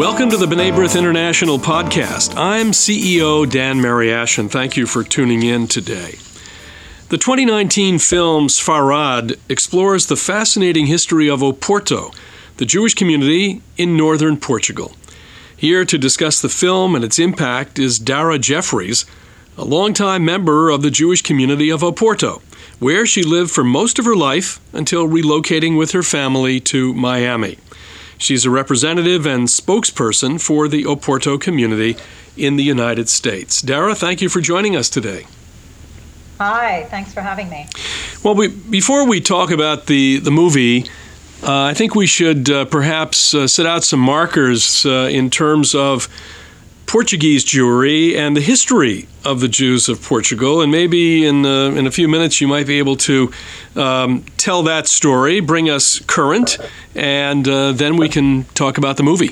Welcome to the B'nai B'rith International podcast. I'm CEO Dan Mariaschin, and thank you for tuning in today. The 2019 film Sefarad explores the fascinating history of Oporto, the Jewish community in northern Portugal. Here to discuss the film and its impact is Dara Jeffries, a longtime member of the Jewish community of Oporto, where she lived for most of her life until relocating with her family to Miami. She's a representative and spokesperson for the Oporto community in the United States. Dara, thank you for joining us today. Hi, thanks for having me. Well, we, before we talk about the, the movie, uh, I think we should uh, perhaps uh, set out some markers uh, in terms of Portuguese Jewry and the history of the Jews of Portugal. And maybe in, uh, in a few minutes you might be able to um, tell that story, bring us current, and uh, then we can talk about the movie.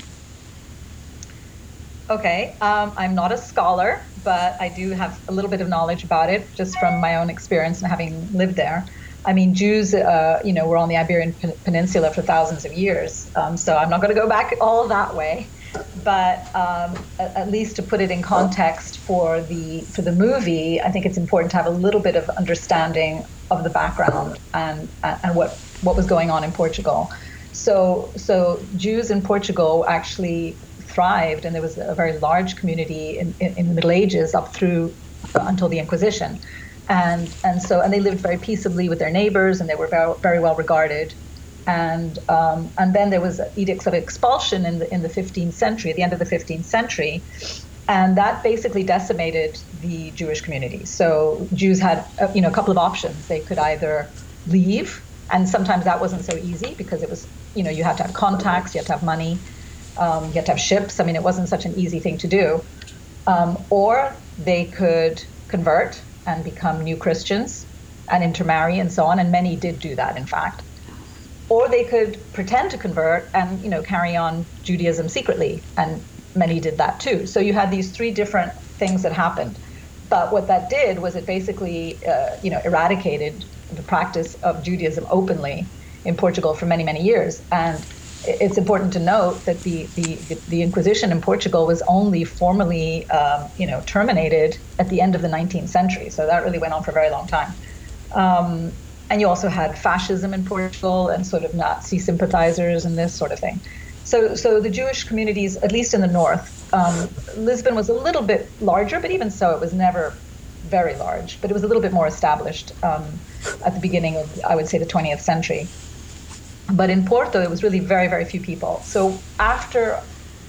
Okay, um, I'm not a scholar, but I do have a little bit of knowledge about it just from my own experience and having lived there. I mean, Jews, uh, you know, were on the Iberian Peninsula for thousands of years, um, so I'm not going to go back all that way but um, at, at, least to put it in context for the for the movie, I think it's important to have a little bit of understanding of the background and and what what was going on in Portugal. So so Jews in Portugal actually thrived, and there was a very large community in, in, in the Middle Ages up through until the Inquisition. And, and so and they lived very peaceably with their neighbors and they were very, very well regarded and um, and then there was edicts of expulsion in the in the 15th century, at the end of the 15th century, and that basically decimated the Jewish community. So Jews had uh, you know a couple of options. They could either leave, and sometimes that wasn't so easy because it was you know you had to have contacts, you had to have money, um, you had to have ships. I mean, it wasn't such an easy thing to do. Um, or they could convert and become new Christians and intermarry and so on, and many did do that, in fact or they could pretend to convert and you know carry on Judaism secretly, and many did that too. So you had these three different things that happened. But what that did was it basically uh, you know eradicated the practice of Judaism openly in Portugal for many many years. And it's important to note that the the, the Inquisition in Portugal was only formally um, you know terminated at the end of the 19th century. So that really went on for a very long time. Um, and you also had fascism in Portugal and sort of Nazi sympathizers and this sort of thing. So, so the Jewish communities, at least in the north, um, Lisbon was a little bit larger, but even so, it was never very large. But it was a little bit more established um, at the beginning of, I would say, the 20th century. But in Porto, it was really very, very few people. So after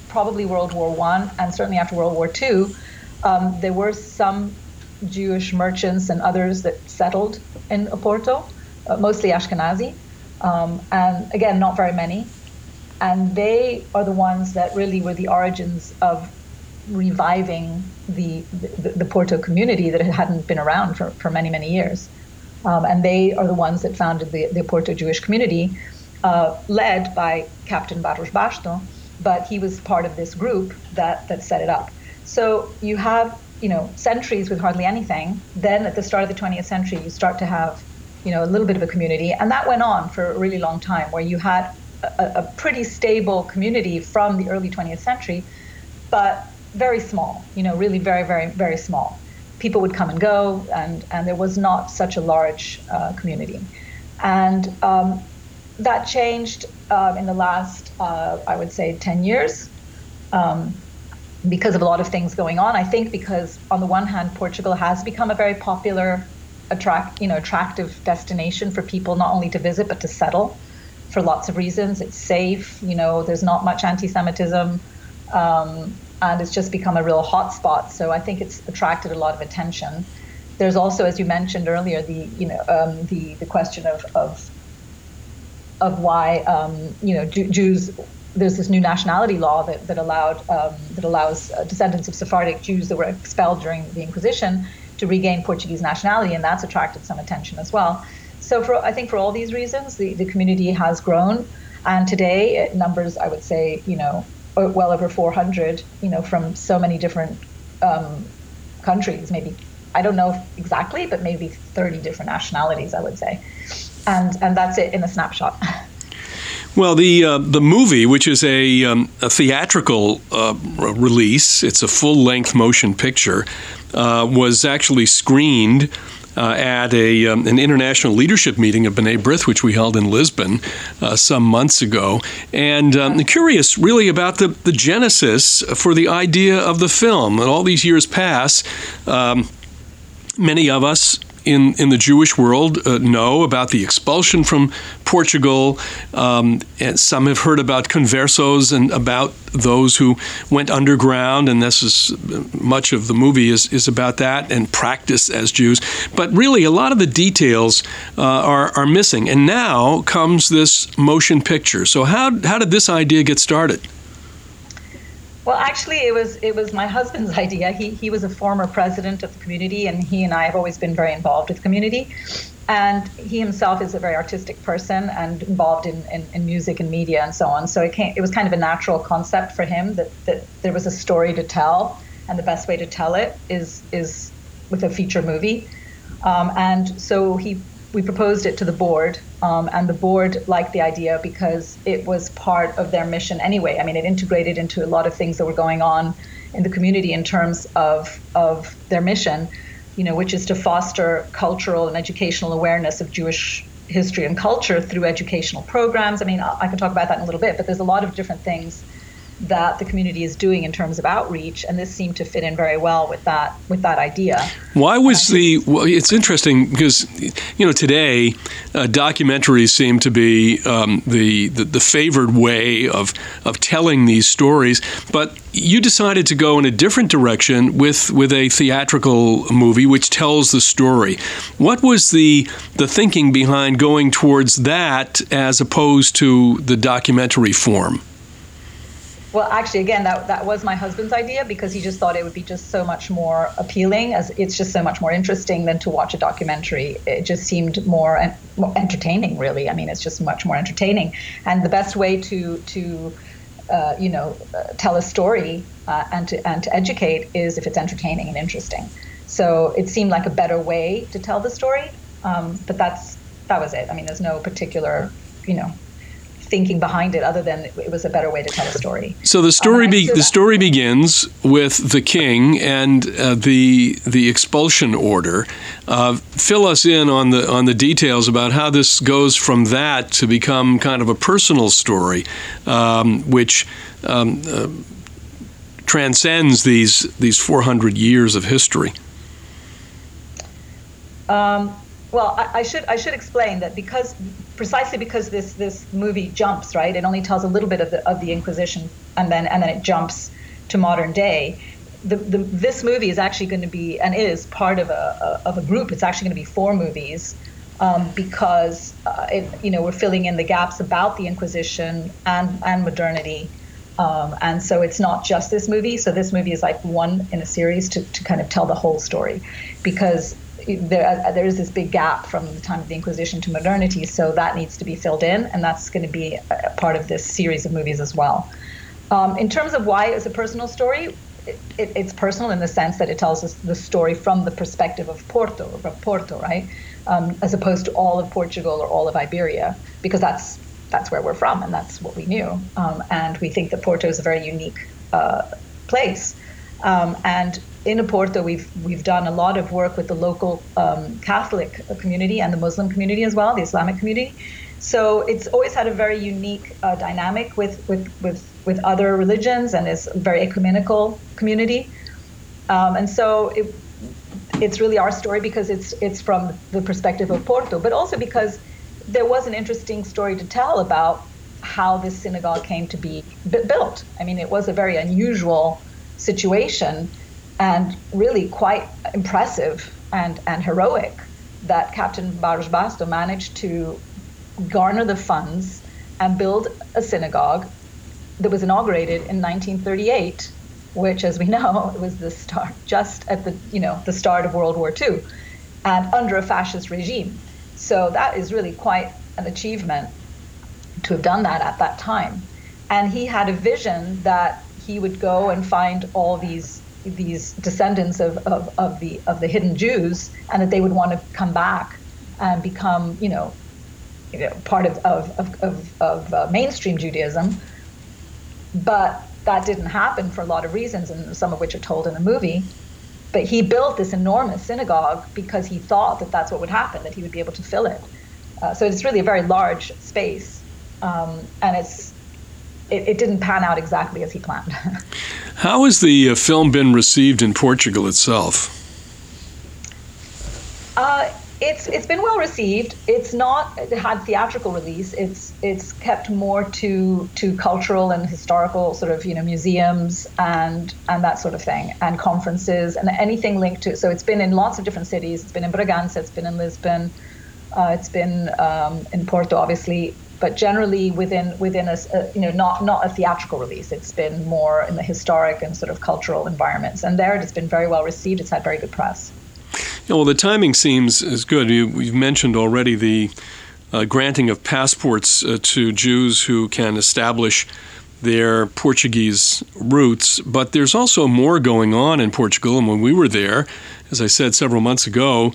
probably World War One, and certainly after World War Two, um, there were some Jewish merchants and others that settled in Oporto, uh, mostly Ashkenazi, um, and again, not very many. And they are the ones that really were the origins of reviving the, the, the Porto community that hadn't been around for, for many, many years. Um, and they are the ones that founded the, the Porto Jewish community, uh, led by Captain Barros Basto, but he was part of this group that, that set it up. So you have you know centuries with hardly anything. Then at the start of the 20th century, you start to have you know a little bit of a community, and that went on for a really long time, where you had a, a pretty stable community from the early 20th century, but very small. You know, really very very very small. People would come and go, and and there was not such a large uh, community, and um, that changed uh, in the last uh, I would say 10 years. Um, because of a lot of things going on. I think because on the one hand, Portugal has become a very popular, attract you know attractive destination for people not only to visit but to settle, for lots of reasons. It's safe. You know, there's not much anti-Semitism. Um, and it's just become a real hotspot. So I think it's attracted a lot of attention. There's also, as you mentioned earlier, the you know um, the the question of of of why um, you know Jews there's this new nationality law that, that allowed um, that allows uh, descendants of Sephardic Jews that were expelled during the Inquisition to regain Portuguese nationality, and that's attracted some attention as well. So, for I think for all these reasons, the, the community has grown, and today it numbers I would say you know well over 400, you know, from so many different um, countries. Maybe I don't know exactly, but maybe 30 different nationalities, I would say, and and that's it in a snapshot. Well, the uh, the movie, which is a, um, a theatrical uh, release, it's a full length motion picture, uh, was actually screened. Uh, at a, um, an international leadership meeting of B'nai B'rith, which we held in Lisbon uh, some months ago. And um, curious, really, about the, the genesis for the idea of the film. And all these years pass. Um, many of us in, in the Jewish world uh, know about the expulsion from Portugal. Um, some have heard about conversos and about those who went underground, and this is much of the movie is, is about that and practice as Jews. But really, a lot of the details uh, are, are missing. And now comes this motion picture. So, how, how did this idea get started? Well, actually, it was it was my husband's idea. He he was a former president of the community, and he and I have always been very involved with the community. And he himself is a very artistic person and involved in, in, in music and media and so on. So it came, it was kind of a natural concept for him that, that there was a story to tell, and the best way to tell it is is with a feature movie. Um, and so he we proposed it to the board, um, and the board liked the idea because it was part of their mission anyway. I mean, it integrated into a lot of things that were going on in the community in terms of of their mission, you know, which is to foster cultural and educational awareness of Jewish history and culture through educational programs. I mean, I can talk about that in a little bit, but there's a lot of different things that the community is doing in terms of outreach, and this seemed to fit in very well with that with that idea. Why was the? Well, it's interesting because you know today uh, documentaries seem to be um, the, the, the favored way of of telling these stories, but you decided to go in a different direction with with a theatrical movie which tells the story. What was the the thinking behind going towards that as opposed to the documentary form? Well, actually, again, that that was my husband's idea because he just thought it would be just so much more appealing, as it's just so much more interesting than to watch a documentary. It just seemed more, more entertaining, really. I mean, it's just much more entertaining, and the best way to to uh, you know uh, tell a story uh, and to and to educate is if it's entertaining and interesting. So it seemed like a better way to tell the story, um, but that's that was it. I mean, there's no particular you know thinking behind it other than it was a better way to tell a story. So the story um, be- the story begins with the king and uh, the the expulsion order. Uh, fill us in on the on the details about how this goes from that to become kind of a personal story, um, which. Um, uh, transcends these these 400 years of history. Um, well, I, I, should I should explain that because precisely because this this movie jumps right, it only tells a little bit of the of the Inquisition, and then and then it jumps to modern day. The, the, this movie is actually going to be and is part of a, of a group. It's actually going to be four movies um, because uh, it, you know we're filling in the gaps about the Inquisition and and modernity. Um, and so it's not just this movie. So this movie is like one in a series to, to kind of tell the whole story, because there, uh, there is this big gap from the time of the Inquisition to modernity, so that needs to be filled in, and that's going to be a part of this series of movies as well. Um, in terms of why it's a personal story, it, it, it's personal in the sense that it tells us the story from the perspective of Porto, of Porto, right, um, as opposed to all of Portugal or all of Iberia, because that's that's where we're from and that's what we knew, um, and we think that Porto is a very unique uh, place. Um, and in Oporto, we've we've done a lot of work with the local um, Catholic community and the Muslim community as well, the Islamic community. So it's always had a very unique uh, dynamic with, with with with other religions, and it's a very ecumenical community. Um, and so it, it's really our story because it's it's from the perspective of Porto, but also because there was an interesting story to tell about how this synagogue came to be built. I mean, it was a very unusual situation and really quite impressive and, and heroic that Captain Barros Basto managed to garner the funds and build a synagogue that was inaugurated in 1938, which, as we know, was the start just at the you know the start of World War II, and under a fascist regime. So that is really quite an achievement to have done that at that time. And he had a vision that he would go and find all these these descendants of, of, of the of the hidden Jews, and that they would want to come back and become, you know, you know, part of of of, of, of uh, mainstream Judaism, but that didn't happen for a lot of reasons, and some of which are told in the movie. But he built this enormous synagogue because he thought that that's what would happen, that he would be able to fill it. Uh, so it's really a very large space, um, and it's it, it, didn't pan out exactly as he planned. How has the uh, film been received in Portugal itself? Uh, it's it's been well received. It's not it had theatrical release. It's it's kept more to to cultural and historical sort of you know museums and and that sort of thing and conferences and anything linked to. So it's been in lots of different cities. It's been in Bragança. It's been in Lisbon. Uh, it's been um, in Porto, obviously, but generally within within a, a, you know not not a theatrical release. It's been more in the historic and sort of cultural environments. And there, it's been very well received. It's had very good press. Yeah, well, the timing seems as good. You, we've mentioned already the uh, granting of passports uh, to Jews who can establish their Portuguese roots, but there's also more going on in Portugal. And when we were there, as I said several months ago,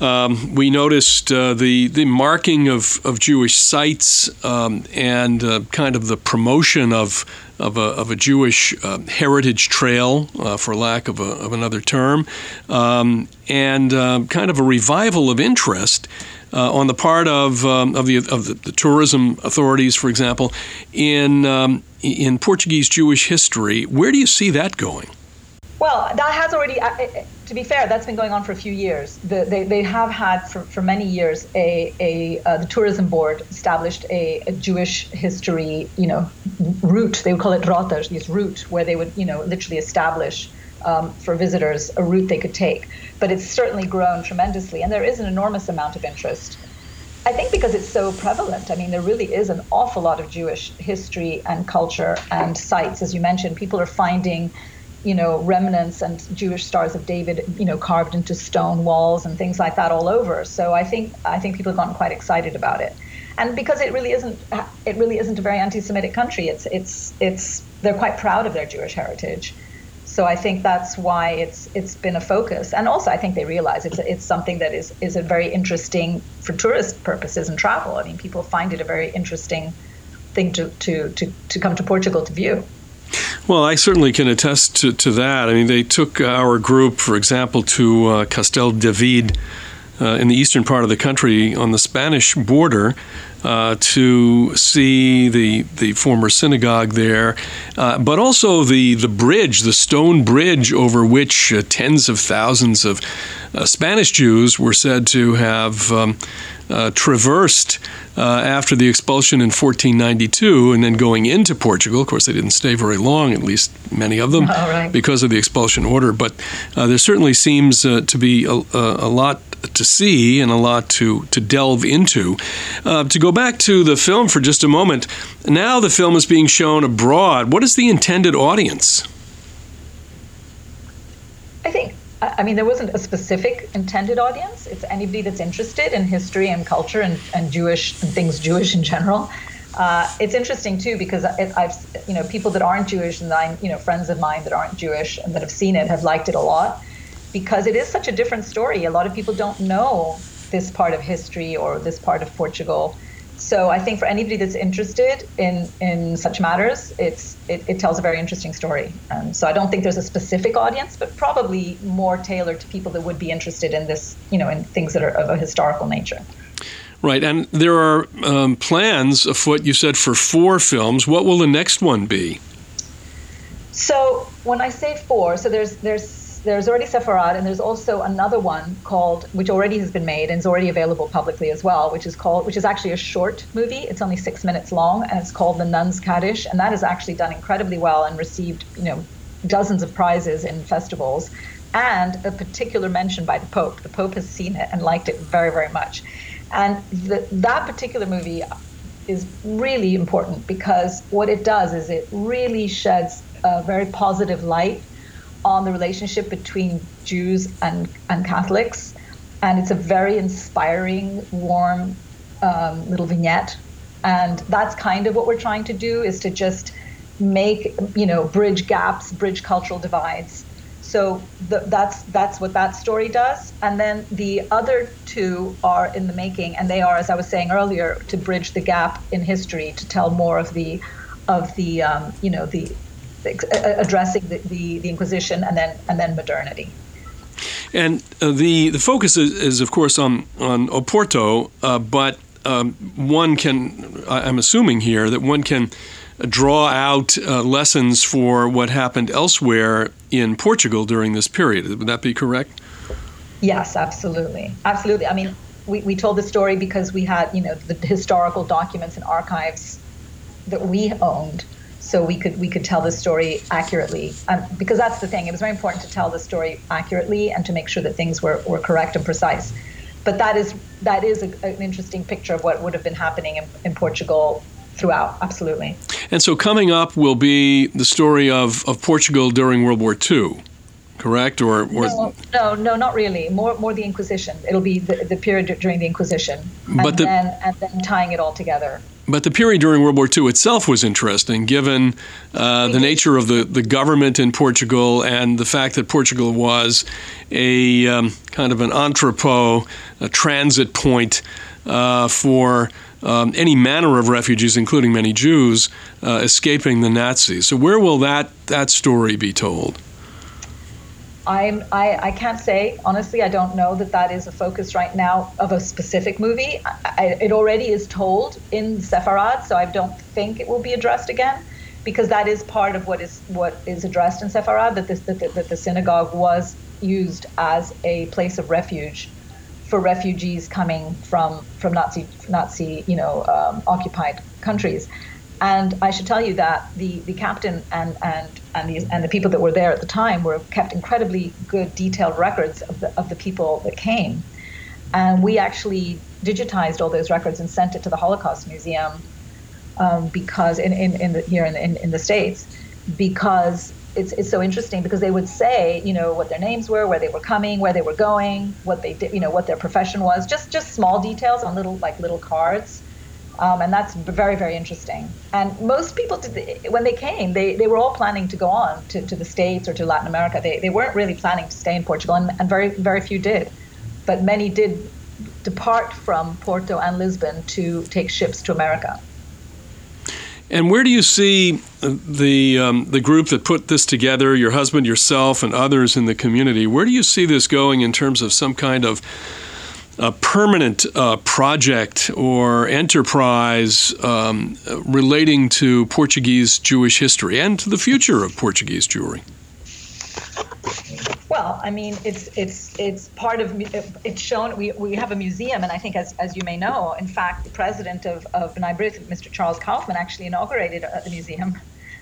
um, we noticed uh, the the marking of, of Jewish sites um, and uh, kind of the promotion of of a, of a Jewish uh, heritage trail, uh, for lack of, a, of another term, um, and uh, kind of a revival of interest. Uh, on the part of um, of the of the, the, tourism authorities, for example, in um, in Portuguese Jewish history, where do you see that going? Well, that has already, to be fair, that's been going on for a few years. The, they, they have had for, for many years a, a uh, the tourism board established a, a, Jewish history, you know, route. They would call it rotas, this route where they would, you know, literally establish um, for visitors a route they could take. But it's certainly grown tremendously, and there is an enormous amount of interest. I think because it's so prevalent. I mean, there really is an awful lot of Jewish history and culture and sites, as you mentioned. People are finding you know, remnants and Jewish stars of David, you know, carved into stone walls and things like that all over. So I think I think people have gotten quite excited about it, and because it really isn't it really isn't a very anti-Semitic country. It's it's it's they're quite proud of their Jewish heritage. So I think that's why it's it's been a focus, and also I think they realize it's it's something that is is a very interesting for tourist purposes and travel. I mean, people find it a very interesting thing to to to, to come to Portugal to view. Well, I certainly can attest to, to that. I mean, they took our group, for example, to uh, Castelo de Vide uh, in the eastern part of the country on the Spanish border uh, to see the the former synagogue there, uh, but also the the bridge, the stone bridge over which uh, tens of thousands of uh, Spanish Jews were said to have. Um, uh, traversed uh, after the expulsion in 1492 and then going into Portugal. Of course, they didn't stay very long, at least many of them, right. because of the expulsion order. But uh, there certainly seems uh, to be a, a, lot to see and a lot to, to delve into. Uh, to go back to the film for just a moment, now the film is being shown abroad. What is the intended audience? I think, I mean, there wasn't a specific intended audience. It's anybody that's interested in history and culture and, and Jewish and things Jewish in general. Uh, it's interesting too because it, I've, you know, people that aren't Jewish and I'm you know, friends of mine that aren't Jewish and that have seen it have liked it a lot because it is such a different story. A lot of people don't know this part of history or this part of Portugal. So I think for anybody that's interested in in such matters, it's it, it tells a very interesting story. And so I don't think there's a specific audience, but probably more tailored to people that would be interested in this, you know, in things that are of a historical nature. Right, and there are um, plans afoot. You said for four films. What will the next one be? So when I say four, so there's there's there's already Sefarad, and there's also another one called, which already has been made and is already available publicly as well, which is called, which is actually a short movie. It's only six minutes long, and it's called The Nun's Kaddish, and that has actually done incredibly well and received, you know, dozens of prizes in festivals, and a particular mention by the Pope. The Pope has seen it and liked it very, very much, and the, that particular movie is really important because what it does is it really sheds a very positive light on the relationship between Jews and, and Catholics. And it's a very inspiring, warm um, little vignette. And that's kind of what we're trying to do is to just make, you know, bridge gaps, bridge cultural divides So that's that's what that story does. And then the other two are in the making, and they are, as I was saying earlier, to bridge the gap in history, to tell more of the of the um, you know the addressing the, the, the Inquisition and then and then modernity. And uh, the the focus is, is, of course on on Oporto, uh, but um, one can I'm assuming here that one can draw out uh, lessons for what happened elsewhere in Portugal during this period. Would that be correct? Yes, absolutely. Absolutely. I mean, we, we told the story because we had, you know, the historical documents and archives that we owned. So we could we could tell the story accurately, um, because that's the thing. It was very important to tell the story accurately and to make sure that things were, were correct and precise. But that is that is a, an interesting picture of what would have been happening in, in Portugal throughout. Absolutely. And so coming up will be the story of, of Portugal during World War II, correct? Or, or no, no, no, not really. More more the Inquisition. It'll be the, the period during the Inquisition, and but the, then and then tying it all together. But the period during World War II itself was interesting, given uh, the nature of the, the government in Portugal and the fact that Portugal was a um, kind of an entrepot, a transit point uh, for um, any manner of refugees, including many Jews, uh, escaping the Nazis. So, where will that, that story be told? I'm, I, I can't say. Honestly, I don't know that that is a focus right now of a specific movie. I, it already is told in Sefarad, so I don't think it will be addressed again because that is part of what is what is addressed in Sefarad that, this, that, the, that the synagogue was used as a place of refuge for refugees coming from from Nazi Nazi you know um, occupied countries. And I should tell you that the, the captain and and and the, and the people that were there at the time were kept incredibly good detailed records of the of the people that came, and we actually digitized all those records and sent it to the Holocaust Museum um, because in, in, in the, here in, in, in the states because it's, it's so interesting because they would say, you know, what their names were, where they were coming, where they were going, what they did, you know, what their profession was, just just small details on little like little cards. Um, and that's very, very interesting. And most people, did, when they came, they, they were all planning to go on to, to the States or to Latin America. They, they weren't really planning to stay in Portugal, and, and very, very few did. But many did depart from Porto and Lisbon to take ships to America. And where do you see the um, the group that put this together, your husband, yourself, and others in the community? Where do you see this going in terms of some kind of a permanent uh, project or enterprise um, relating to Portuguese Jewish history and to the future of Portuguese Jewry? Well, I mean, it's it's it's part of it's shown. We, we have a museum, and I think, as, as you may know, in fact, the president of of B'nai Mr. Charles Kaufman, actually inaugurated a, the museum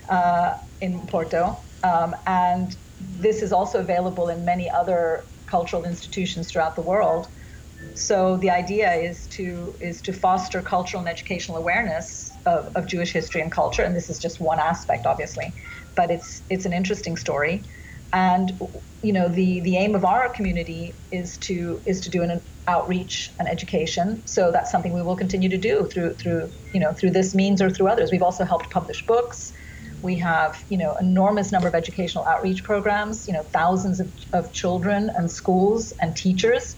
uh, in Porto, um, and this is also available in many other cultural institutions throughout the world. So the idea is to is to foster cultural and educational awareness of, of Jewish history and culture, and this is just one aspect, obviously, but it's it's an interesting story. And you know the the aim of our community is to is to do an outreach and education. So that's something we will continue to do through through you know through this means or through others. We've also helped publish books. We have you know enormous number of educational outreach programs you know thousands of, of children and schools and teachers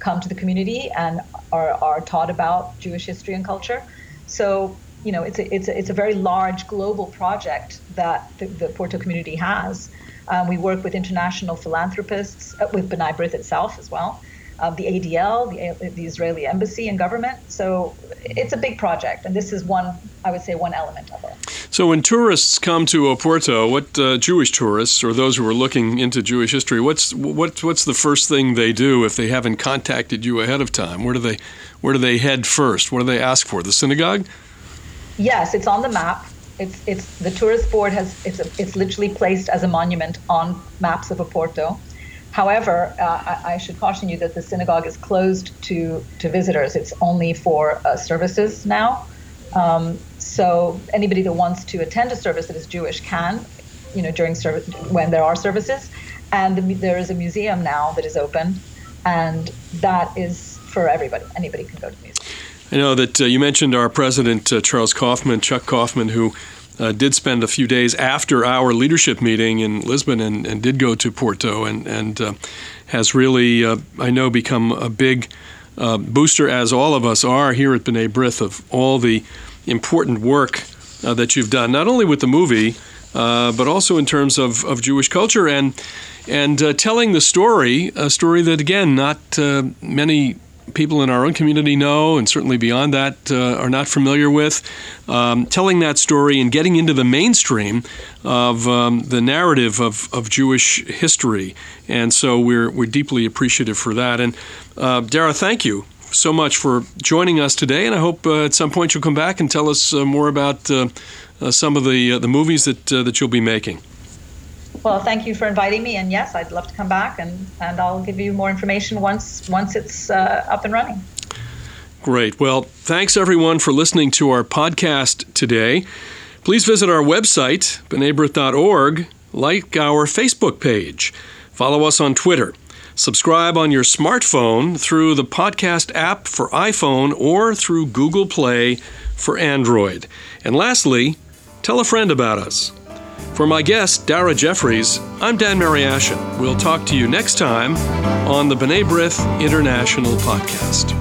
come to the community and are, are taught about jewish history and culture. So you know it's a, it's a, it's a very large global project that the, the porto community has. Um, we work with international philanthropists, uh, with B'nai B'rith itself as well, uh, the ADL, the, the, Israeli embassy and government. So it's a big project, and this is one, I would say, one element of it. So when tourists come to Oporto, what uh, Jewish tourists or those who are looking into Jewish history, what's what, what's the first thing they do if they haven't contacted you ahead of time? Where do they where do they head first? What do they ask for? The synagogue? Yes, it's on the map. It's it's the tourist board has it's a, it's literally placed as a monument on maps of Oporto. However, uh, I, I, should caution you that the synagogue is closed to to visitors. It's only for uh, services now. Um, so anybody that wants to attend a service that is Jewish can, you know, during when there are services. And the, there is a museum now that is open, and that is for everybody. Anybody can go to the museum. I know that uh, you mentioned our president, uh, Charles Kaufman, Chuck Kaufman, who uh, did spend a few days after our leadership meeting in Lisbon and, and did go to Porto and, and uh, has really, uh, I know, become a big uh, booster, as all of us are here at B'nai B'rith, of all the important work uh, that you've done, not only with the movie, uh, but also in terms of, of Jewish culture and and telling the story, a story that again not many people in our own community know, and certainly beyond that uh, are not familiar with. Um, telling that story and getting into the mainstream of um, the narrative of, of Jewish history. And so we're, we're deeply appreciative for that. And uh, Dara, thank you so much for joining us today. And I hope uh, at some point you'll come back and tell us uh, more about uh, uh, some of the, the movies that, that you'll be making. Well, thank you for inviting me, and yes, I'd love to come back, and, and I'll give you more information once once it's uh, up and running. Great. Well, thanks everyone for listening to our podcast today. Please visit our website, bnaibrith.org, like our Facebook page, follow us on Twitter, subscribe on your smartphone through the podcast app for iPhone or through Google Play for Android. And lastly, tell a friend about us. For my guest, Dara Jeffries, I'm Dan Mariaschin. We'll talk to you next time on the B'nai B'rith International Podcast.